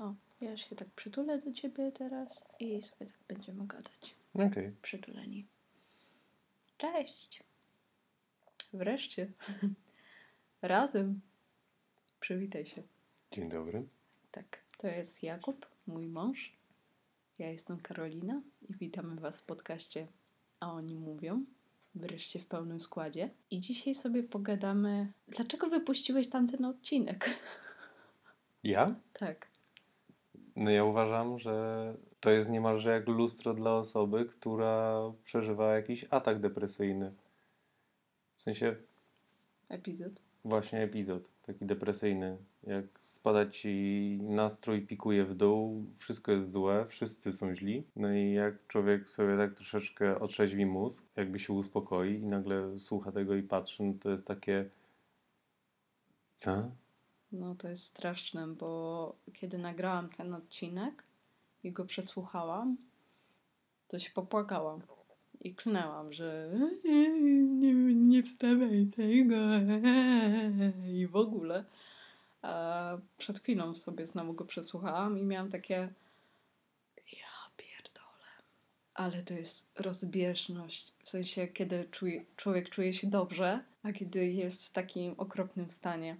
O, ja się tak przytulę do ciebie teraz i sobie tak będziemy gadać. Okej. Przytuleni. Cześć. Wreszcie. Razem. Przywitaj się. Dzień dobry. Tak, to jest Jakub, mój mąż. Ja jestem Karolina i witamy Was w podcaście A oni mówią. Wreszcie w pełnym składzie. I dzisiaj sobie pogadamy, dlaczego wypuściłeś tamten odcinek? Ja? Tak. No ja uważam, że to jest niemalże jak lustro dla osoby, która przeżywa jakiś atak depresyjny. W sensie Epizod. właśnie epizod taki depresyjny. Jak spada ci nastrój, pikuje w dół, wszystko jest złe, wszyscy są źli. No i jak człowiek sobie tak troszeczkę otrzeźwi mózg, jakby się uspokoi i nagle słucha tego i patrzy, no to jest takie co? No to jest straszne, bo kiedy nagrałam ten odcinek i go przesłuchałam, to się popłakałam i klnęłam, że nie, nie wstawaj tego i w ogóle. A przed chwilą sobie znowu go przesłuchałam i miałam takie ja pierdolę. Ale to jest rozbieżność. W sensie, kiedy człowiek czuje się dobrze, a kiedy jest w takim okropnym stanie.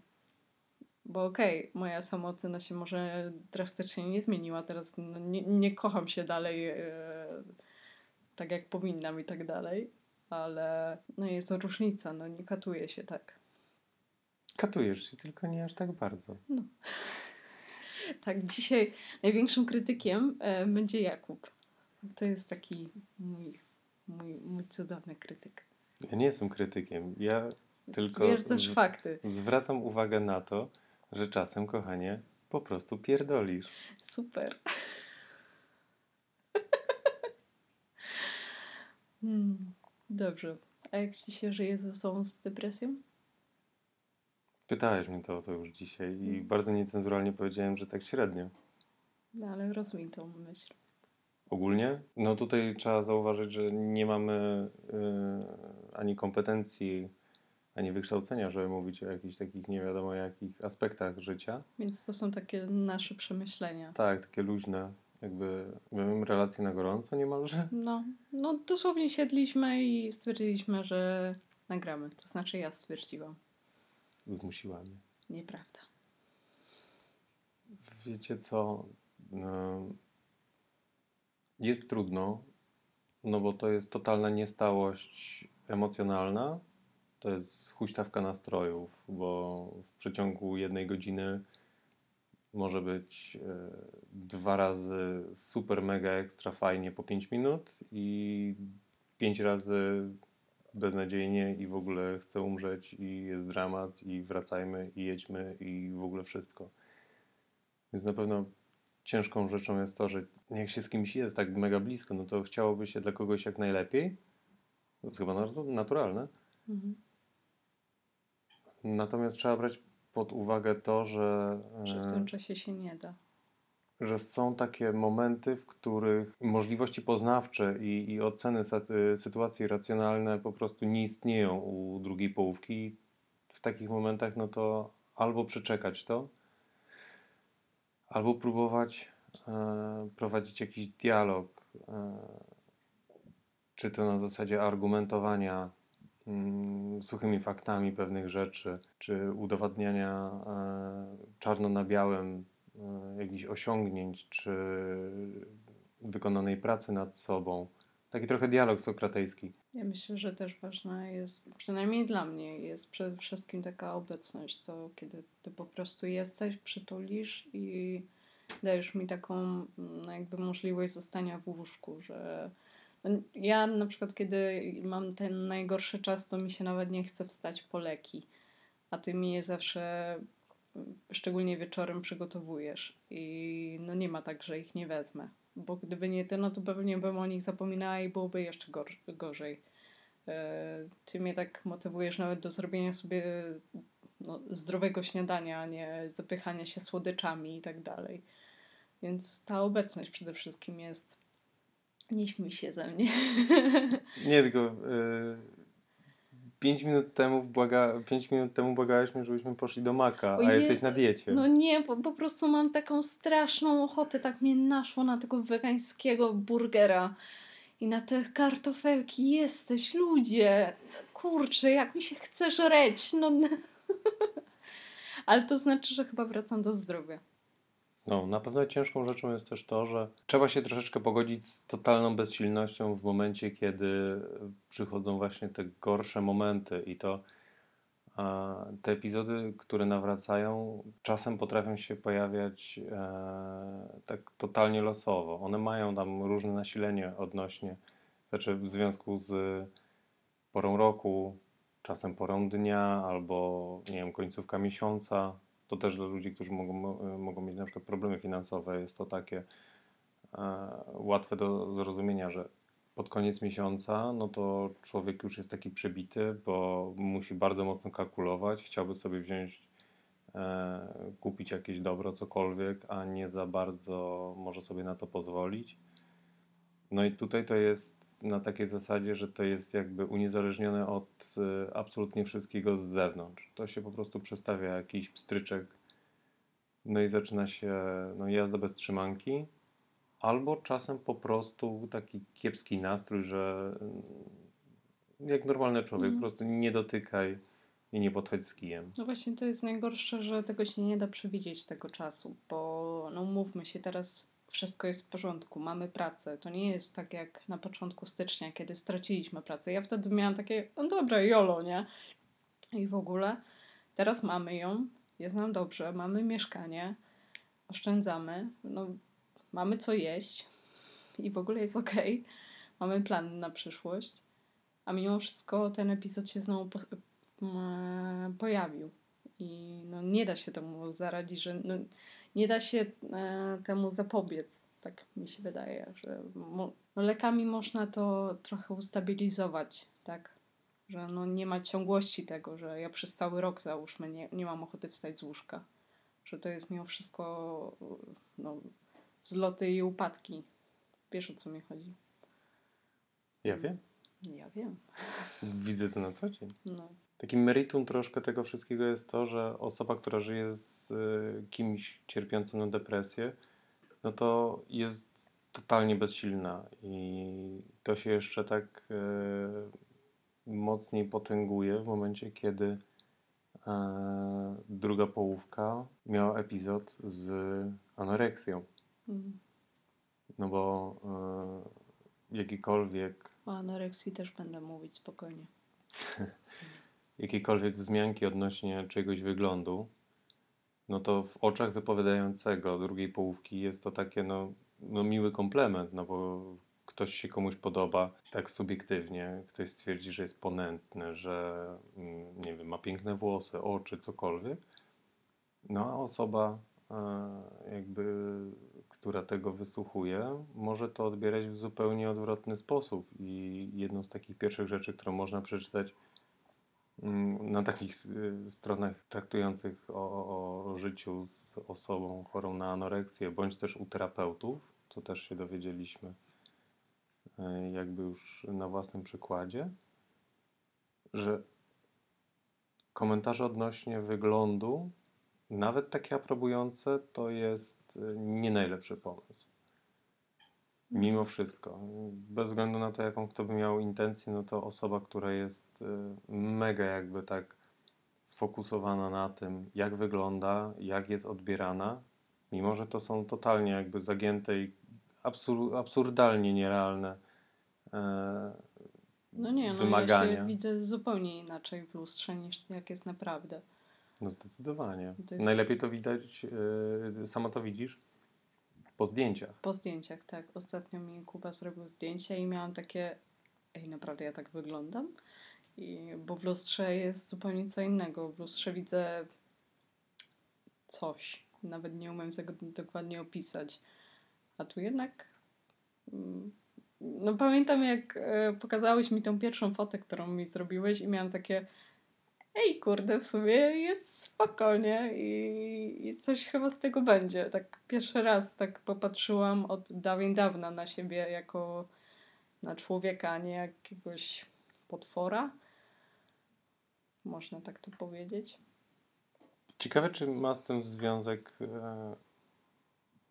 Bo okej, moja samoocena się może drastycznie nie zmieniła. Teraz no, nie, nie kocham się dalej e, tak, jak powinnam i tak dalej. Ale no jest to różnica, no nie katuję się tak. Katujesz się, tylko nie aż tak bardzo. Tak, dzisiaj największym krytykiem e, będzie Jakub. To jest taki mój, mój, mój cudowny krytyk. Ja nie jestem krytykiem. Ja tylko Stwierdzasz z- fakty. zwracam uwagę na to, że czasem, kochanie, po prostu pierdolisz. Super. Hmm, dobrze. A jak ci się żyje ze sobą z depresją? Pytałeś mnie to o to już dzisiaj i Mm. bardzo niecenzuralnie powiedziałem, że tak średnio. No ale rozwij tą myśl. Ogólnie, no tutaj trzeba zauważyć, że nie mamy y, ani kompetencji, ani wykształcenia, żeby mówić o jakichś takich nie wiadomo jakich aspektach życia. Więc to są takie nasze przemyślenia. Tak, takie luźne, jakby, wiem, relacje na gorąco niemalże. No, no dosłownie siedliśmy i stwierdziliśmy, że nagramy. To znaczy ja stwierdziłam. Zmusiła mnie. Nieprawda. Wiecie co? Ym, Jest trudno, no bo to jest totalna niestałość emocjonalna. To jest huśtawka nastrojów, bo w przeciągu jednej godziny może być e, dwa razy super, mega, ekstra fajnie po 5 minut i pięć razy beznadziejnie i w ogóle chcę umrzeć i jest dramat i wracajmy i jedźmy i w ogóle wszystko. Więc na pewno ciężką rzeczą jest to, że jak się z kimś jest tak mega blisko, no to chciałoby się dla kogoś jak najlepiej. To jest chyba natu- naturalne. Mhm. Natomiast trzeba brać pod uwagę to, że, Że w e, tym czasie się nie da. że są takie momenty, w których możliwości poznawcze i, i oceny sat- sytuacji racjonalne po prostu nie istnieją u drugiej połówki. W takich momentach, no to albo przeczekać to, albo próbować e, prowadzić jakiś dialog, e, czy to na zasadzie argumentowania suchymi faktami pewnych rzeczy, czy udowadniania e, czarno na białym e, jakichś osiągnięć, czy wykonanej pracy nad sobą. Taki trochę dialog sokratejski. Ja myślę, że też ważna jest, przynajmniej dla mnie, jest przede wszystkim taka obecność, to kiedy ty po prostu jesteś, przytulisz i dajesz mi taką mm, jakby możliwość zostania w łóżku, że ja na przykład kiedy mam ten najgorszy czas, to mi się nawet nie chce wstać po leki, a ty mi je zawsze mm, szczególnie wieczorem przygotowujesz i no nie ma tak, że ich nie wezmę. Bo gdyby nie ty, no to pewnie bym o nich zapominała i byłoby jeszcze gor- gorzej. E, Ty mnie tak motywujesz nawet do zrobienia sobie no, zdrowego śniadania, a nie zapychania się słodyczami i tak dalej. Więc ta obecność przede wszystkim jest. Nie śmiej się ze mnie. Nie, tylko e, 5 minut temu błaga, pięć minut temu błagałeś mnie, żebyśmy poszli do Maka, a jesteś Jezu, na diecie. No nie, po, po prostu mam taką straszną ochotę, tak mnie naszło na tego wegańskiego burgera i na te kartofelki. Jesteś, ludzie! Kurczę, jak mi się chce żreć. No. Ale to znaczy, że chyba wracam do zdrowia. No, na pewno ciężką rzeczą jest też to, że trzeba się troszeczkę pogodzić z totalną bezsilnością w momencie, kiedy przychodzą właśnie te gorsze momenty i to a, te epizody, które nawracają, czasem potrafią się pojawiać e, tak totalnie losowo. One mają tam różne nasilenie odnośnie, znaczy w związku z porą roku, czasem porą dnia albo, nie wiem, końcówka miesiąca. To też dla ludzi, którzy mogą, mogą mieć na przykład problemy finansowe, jest to takie e, łatwe do zrozumienia, że pod koniec miesiąca, no to człowiek już jest taki przebity, bo musi bardzo mocno kalkulować, chciałby sobie wziąć, e, kupić jakieś dobro, cokolwiek, a nie za bardzo może sobie na to pozwolić. No i tutaj to jest na takiej zasadzie, że to jest jakby uniezależnione od y, absolutnie wszystkiego z zewnątrz. To się po prostu przestawia jakiś pstryczek, no i zaczyna się no, jazda bez trzymanki, albo czasem po prostu taki kiepski nastrój, że y, jak normalny człowiek, Mhm. po prostu nie dotykaj i nie podchodź z kijem. No właśnie to jest najgorsze, że tego się nie da przewidzieć tego czasu, bo no mówmy się, teraz wszystko jest w porządku, mamy pracę. To nie jest tak jak na początku stycznia, kiedy straciliśmy pracę. Ja wtedy miałam takie, no dobra, jolo, nie? I w ogóle teraz mamy ją, jest nam dobrze, mamy mieszkanie, oszczędzamy, no mamy co jeść i w ogóle jest okej. Mamy plany na przyszłość. A mimo wszystko ten epizod się znowu po, m, pojawił. I no, nie da się temu zaradzić, że no, nie da się e, temu zapobiec. Tak mi się wydaje, że mo, no, lekami można to trochę ustabilizować, tak? Że no, nie ma ciągłości tego, że ja przez cały rok załóżmy nie, nie mam ochoty wstać z łóżka. Że to jest mimo wszystko no, zloty i upadki. Wiesz o co mi chodzi? Ja wiem, Ja wiem. widzę to na co dzień. No. Takim meritum troszkę tego wszystkiego jest to, że osoba, która żyje z y, kimś cierpiącym na depresję, no to jest totalnie bezsilna i to się jeszcze tak y, mocniej potęguje w momencie, kiedy e, druga połówka miała epizod z anoreksją. Mm. No bo e, jakikolwiek O anoreksji też będę mówić spokojnie. jakiekolwiek wzmianki odnośnie czegoś wyglądu, no to w oczach wypowiadającego drugiej połówki jest to takie no, no miły komplement, no bo ktoś się komuś podoba tak subiektywnie, ktoś stwierdzi, że jest ponętny, że mm, nie wiem, ma piękne włosy, oczy, cokolwiek. No a osoba e, jakby, która tego wysłuchuje, może to odbierać w zupełnie odwrotny sposób i jedną z takich pierwszych rzeczy, którą można przeczytać na takich y, stronach traktujących o, o, o życiu z osobą chorą na anoreksję, bądź też u terapeutów, co też się dowiedzieliśmy y, jakby już na własnym przykładzie, że komentarze odnośnie wyglądu, nawet takie aprobujące, to jest y, nie najlepszy pomysł. Mimo wszystko, bez względu na to, jaką kto by miał intencję, no to osoba, która jest y, mega jakby tak sfokusowana na tym, jak wygląda, jak jest odbierana, mimo że to są totalnie jakby zagięte i absur absurdalnie nierealne e, No nie, no wymagania. ja się widzę zupełnie inaczej w lustrze niż jak jest naprawdę. No zdecydowanie. To jest- Najlepiej to widać, y, sama to widzisz, po zdjęciach. Po zdjęciach, tak. Ostatnio mi Kuba zrobił zdjęcie i miałam takie, ej, naprawdę ja tak wyglądam? I, bo w lustrze jest zupełnie co innego. W lustrze widzę coś. Nawet nie umiem tego dokładnie opisać. A tu jednak. mm, No pamiętam, jak e, pokazałeś mi tą pierwszą fotę, którą mi zrobiłeś, i miałam takie. Ej, kurde, w sumie jest spokojnie i, i coś chyba z tego będzie. Tak pierwszy raz tak popatrzyłam od dawien dawna na siebie jako na człowieka, a nie jakiegoś potwora. można tak to powiedzieć. Ciekawe, czy ma z tym związek e,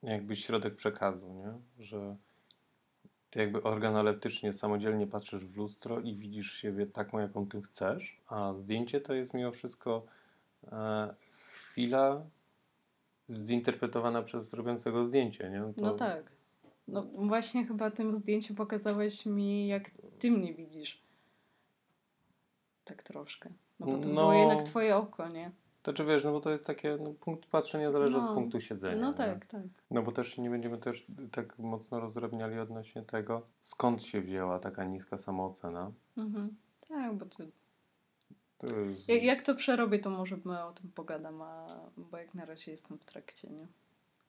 jakby środek przekazu, nie? Że ty jakby organoleptycznie, samodzielnie patrzysz w lustro i widzisz siebie taką, jaką ty chcesz, a zdjęcie to jest mimo wszystko e, chwila zinterpretowana przez robiącego zdjęcie, nie? To, No tak. No właśnie chyba tym zdjęciem pokazałeś mi, jak ty mnie widzisz. Tak troszkę. No bo to No. było jednak twoje oko, nie? To czy wiesz, no bo to jest takie, no, punkt patrzenia zależy No. od punktu siedzenia. No nie? tak, tak. No bo też nie będziemy też tak mocno rozdrabniali odnośnie tego, skąd się wzięła taka niska samoocena. Mhm. Tak, bo to, To jest... ja- jak to przerobię, to może my o tym pogadam, a, bo jak na razie jestem w trakcie, nie?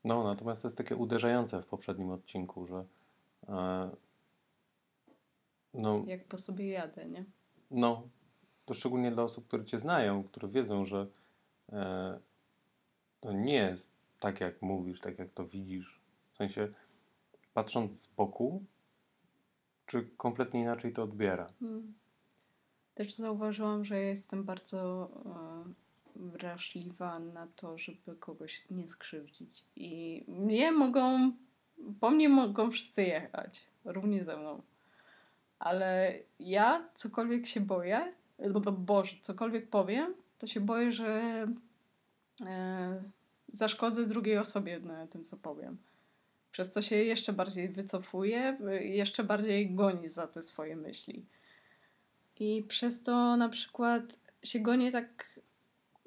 No, natomiast to jest takie uderzające w poprzednim odcinku, że e, no, Jak po sobie jadę, nie? no, to szczególnie dla osób, które cię znają, które wiedzą, że to nie jest tak, jak mówisz, tak, jak to widzisz. W sensie, patrząc z boku, czy kompletnie inaczej to odbiera. Mm. Też zauważyłam, że ja jestem bardzo e, wrażliwa na to, żeby kogoś nie skrzywdzić. I mnie mogą, po mnie mogą wszyscy jechać, równie ze mną. Ale ja cokolwiek się boję, bo, bo- Boże, cokolwiek powiem, to się boję, że e, zaszkodzę drugiej osobie na tym, co powiem. Przez co się jeszcze bardziej wycofuję, y, jeszcze bardziej goni za te swoje myśli. I przez to na przykład się gonię tak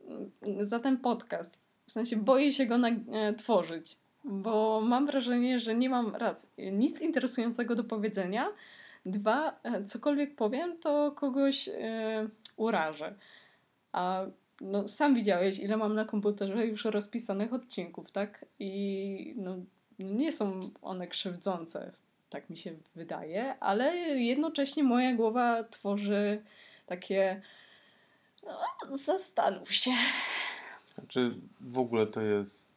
mm, za ten podcast. W sensie boję się go na, e, tworzyć, bo mam wrażenie, że nie mam raz nic interesującego do powiedzenia. Dwa, e, cokolwiek powiem, to kogoś e, urażę. A no, sam widziałeś, ile mam na komputerze już rozpisanych odcinków, tak? I no, nie są one krzywdzące, tak mi się wydaje, ale jednocześnie moja głowa tworzy takie. No, zastanów się. Znaczy, w ogóle to jest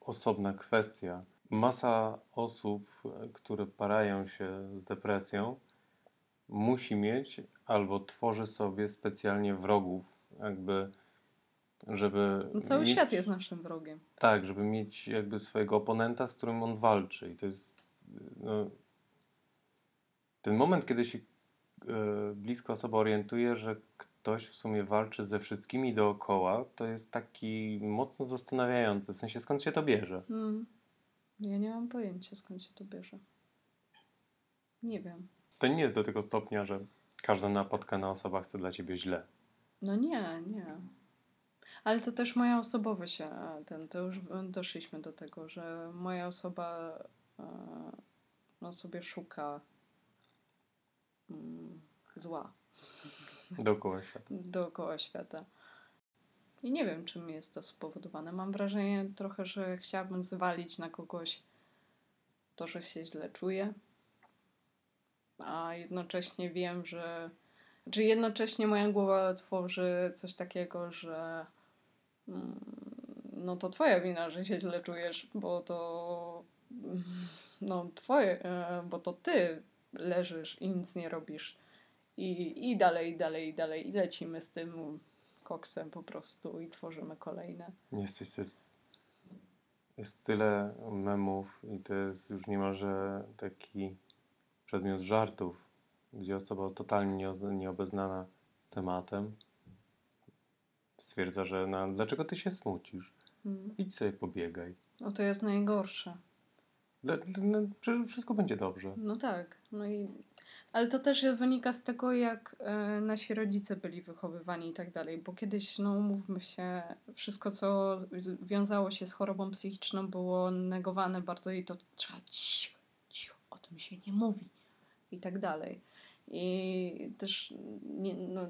osobna kwestia. Masa osób, które parają się z depresją, musi mieć albo tworzy sobie specjalnie wrogów, jakby, żeby. No, cały mieć, świat jest naszym wrogiem. Tak, żeby mieć jakby swojego oponenta, z którym on walczy. I to jest. No, ten moment, kiedy się e, blisko osoba orientuje, że ktoś w sumie walczy ze wszystkimi dookoła, to jest taki mocno zastanawiający. W sensie, skąd się to bierze? Mm. Ja nie mam pojęcia, skąd się to bierze. Nie wiem. To nie jest do tego stopnia, że każda napotkana osoba chce dla ciebie źle. No nie, nie. Ale to też moja osobowość, ten, to już doszliśmy do tego, że moja osoba e, no, sobie szuka mm, zła Dookoła świata. dookoła świata. I nie wiem, czym jest to spowodowane. Mam wrażenie trochę, że chciałabym zwalić na kogoś to, że się źle czuję, a jednocześnie wiem, że. Czy jednocześnie moja głowa tworzy coś takiego, że. mm, No to twoja wina, że się źle czujesz, bo to. mm, No twoje, e, bo to ty leżysz i nic nie robisz. I, I dalej, i dalej, i dalej. I lecimy z tym koksem po prostu i tworzymy kolejne. Jesteś, to jest, jest tyle memów i to jest już niemalże taki przedmiot żartów, gdzie osoba totalnie nieobeznana z tematem stwierdza, że no, dlaczego ty się smucisz? Mm. Idź sobie pobiegaj. No to jest najgorsze. Dla- No, przecież wszystko będzie dobrze. No tak. No i... Ale to też wynika z tego, jak e, nasi rodzice byli wychowywani i tak dalej. Bo kiedyś, no umówmy się, wszystko, co wiązało się z chorobą psychiczną, było negowane bardzo i to trzeba cicho, cicho, o tym się nie mówi i tak dalej. I też nie, no,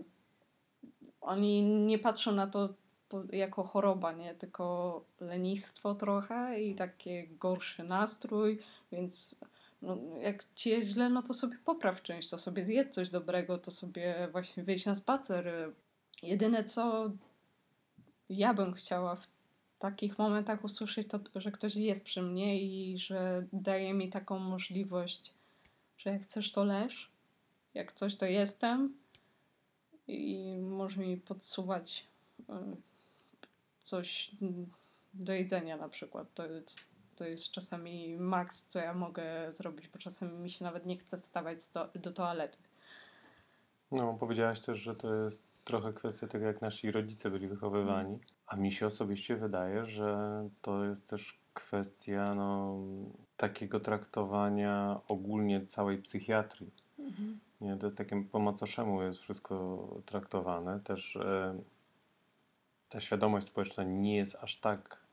oni nie patrzą na to jako choroba, nie? Tylko lenistwo trochę i taki gorszy nastrój, więc no, jak ci jest źle, no to sobie popraw część, to sobie zjedz coś dobrego, to sobie właśnie wyjść na spacer. Jedyne co ja bym chciała w takich momentach usłyszeć, to że ktoś jest przy mnie i że daje mi taką możliwość, że jak chcesz, to leż, jak coś, to jestem i może mi podsuwać y, coś do jedzenia na przykład. To, to jest czasami maks, co ja mogę zrobić, bo czasami mi się nawet nie chce wstawać do, do toalety. No, powiedziałaś też, że to jest trochę kwestia tego, jak nasi rodzice byli wychowywani. A mi się osobiście wydaje, że to jest też kwestia no, takiego traktowania ogólnie całej psychiatrii. Nie, to jest takim po macoszemu jest wszystko traktowane. Też e, ta świadomość społeczna nie jest aż tak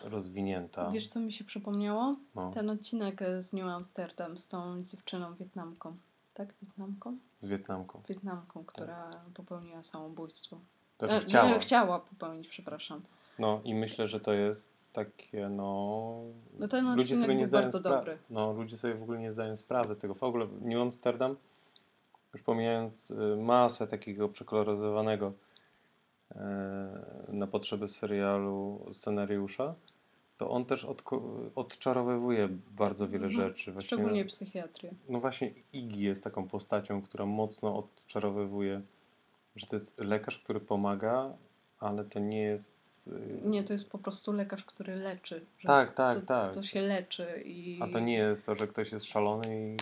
rozwinięta. Wiesz, co mi się przypomniało? no, Ten odcinek e, z New Amsterdam z tą dziewczyną Wietnamką. Tak? Wietnamką? z Wietnamką. Wietnamką, która popełniła samobójstwo. Znaczy E, chciała. chciała popełnić, przepraszam. No i myślę, że to jest takie, no... No ten ludzie sobie nie zdają bardzo sprawy. No, ludzie sobie w ogóle nie zdają sprawy z tego. W ogóle New Amsterdam, już pomijając y, masę takiego przekoloryzowanego e, na potrzeby serialu scenariusza, to on też odko- odczarowywuje bardzo wiele Mhm. rzeczy. Właśnie, Szczególnie psychiatrię. no właśnie Iggy jest taką postacią, która mocno odczarowywuje, że to jest lekarz, który pomaga, ale to nie jest... y, Nie, to jest po prostu lekarz, który leczy. Tak, tak, to, tak. To się leczy i... A to nie jest to, że ktoś jest szalony i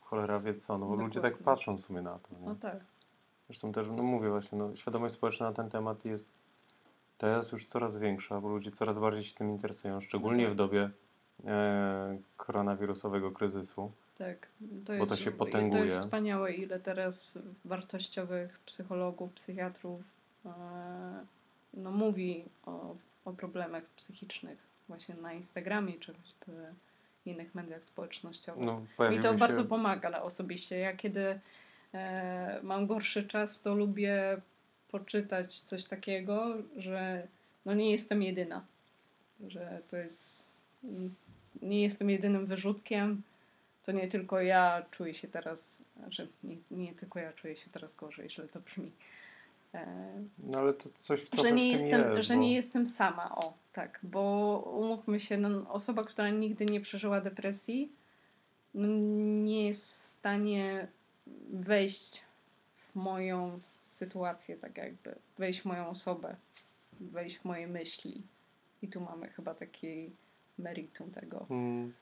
cholera wie co, no bo ludzie tak Dokładnie. patrzą w sumie na to. Nie? No tak. Zresztą też, no mówię właśnie, no, świadomość społeczna na ten temat jest teraz już coraz większa, bo ludzie coraz bardziej się tym interesują, szczególnie tak. w dobie e, koronawirusowego kryzysu. Tak, to Bo jest, to się To potęguje. jest wspaniałe, ile teraz wartościowych psychologów, psychiatrów e, no, mówi o, o problemach psychicznych właśnie na Instagramie czy w innych mediach społecznościowych. No, Mi to się, bardzo pomaga ale osobiście. Ja kiedy e, mam gorszy czas, to lubię poczytać coś takiego, że no nie jestem jedyna. Że to jest. Nie jestem jedynym wyrzutkiem. To nie tylko ja czuję się teraz, że nie, nie tylko ja czuję się teraz gorzej, źle to brzmi. No ale to coś trochę że nie, w jestem, jest, że bo... nie jestem sama, o tak, bo umówmy się, no, osoba, która nigdy nie przeżyła depresji, no, nie jest w stanie wejść w moją sytuację, tak jakby, wejść w moją osobę, wejść w moje myśli. I tu mamy chyba taki meritum tego. Mm,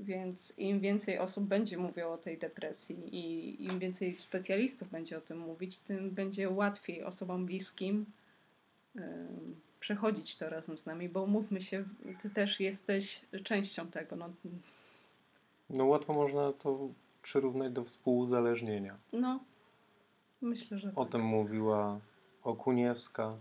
Więc im więcej osób będzie mówiło o tej depresji i im więcej specjalistów będzie o tym mówić, tym będzie łatwiej osobom bliskim przechodzić to razem z nami, bo mówmy się, ty też jesteś częścią tego. No, no łatwo można to przyrównać do współuzależnienia. no myślę, że O tak. tym mówiła Okuniewska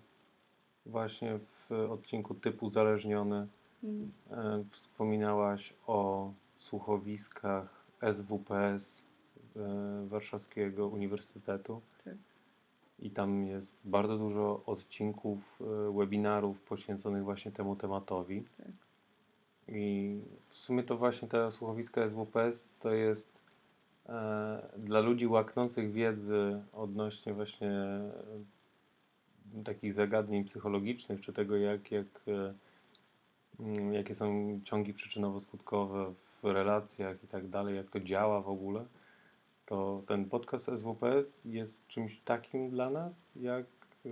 właśnie w odcinku typu uzależniony. Mm, E, Wspominałaś o słuchowiskach SWPS e, Warszawskiego Uniwersytetu. Tak. I tam jest bardzo dużo odcinków, e, webinarów poświęconych właśnie temu tematowi. Tak. I w sumie to właśnie te słuchowiska SWPS to jest e, dla ludzi łaknących wiedzy odnośnie właśnie takich zagadnień psychologicznych, czy tego, jak, jak, jakie są ciągi przyczynowo-skutkowe w relacjach i tak dalej, jak to działa w ogóle, to ten podcast SWPS jest czymś takim dla nas, jak e,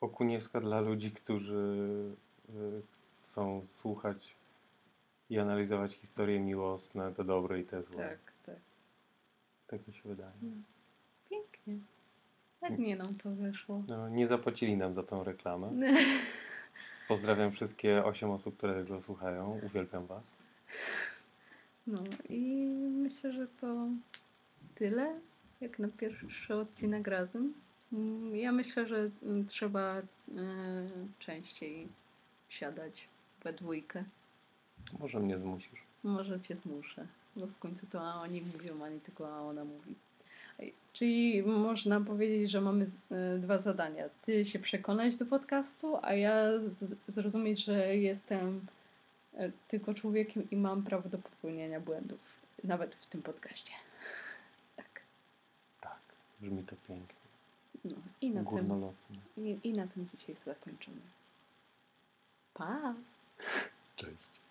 Okuniewska dla ludzi, którzy e, chcą słuchać i analizować historie miłosne, te dobre i te złe. tak, tak. Tak mi się wydaje. Pięknie. Ładnie nam to wyszło. No, nie zapłacili nam za tą reklamę. Pozdrawiam wszystkie 8 osób, które tego słuchają. Uwielbiam Was. No i myślę, że to tyle, jak na pierwszy odcinek razem. Ja myślę, że mm, trzeba e, częściej siadać we dwójkę. Może mnie zmusisz. Może cię zmuszę, bo w końcu to a oni mówią, ani tylko a ona mówi. Czyli można powiedzieć, że mamy e, dwa zadania. Ty się przekonać do podcastu, a ja zrozumieć, że jestem tylko człowiekiem i mam prawo do popełniania błędów. Nawet w tym podcaście. Tak. Tak, brzmi to pięknie. No i na, tym, i, i na tym dzisiaj zakończymy. Pa! Cześć.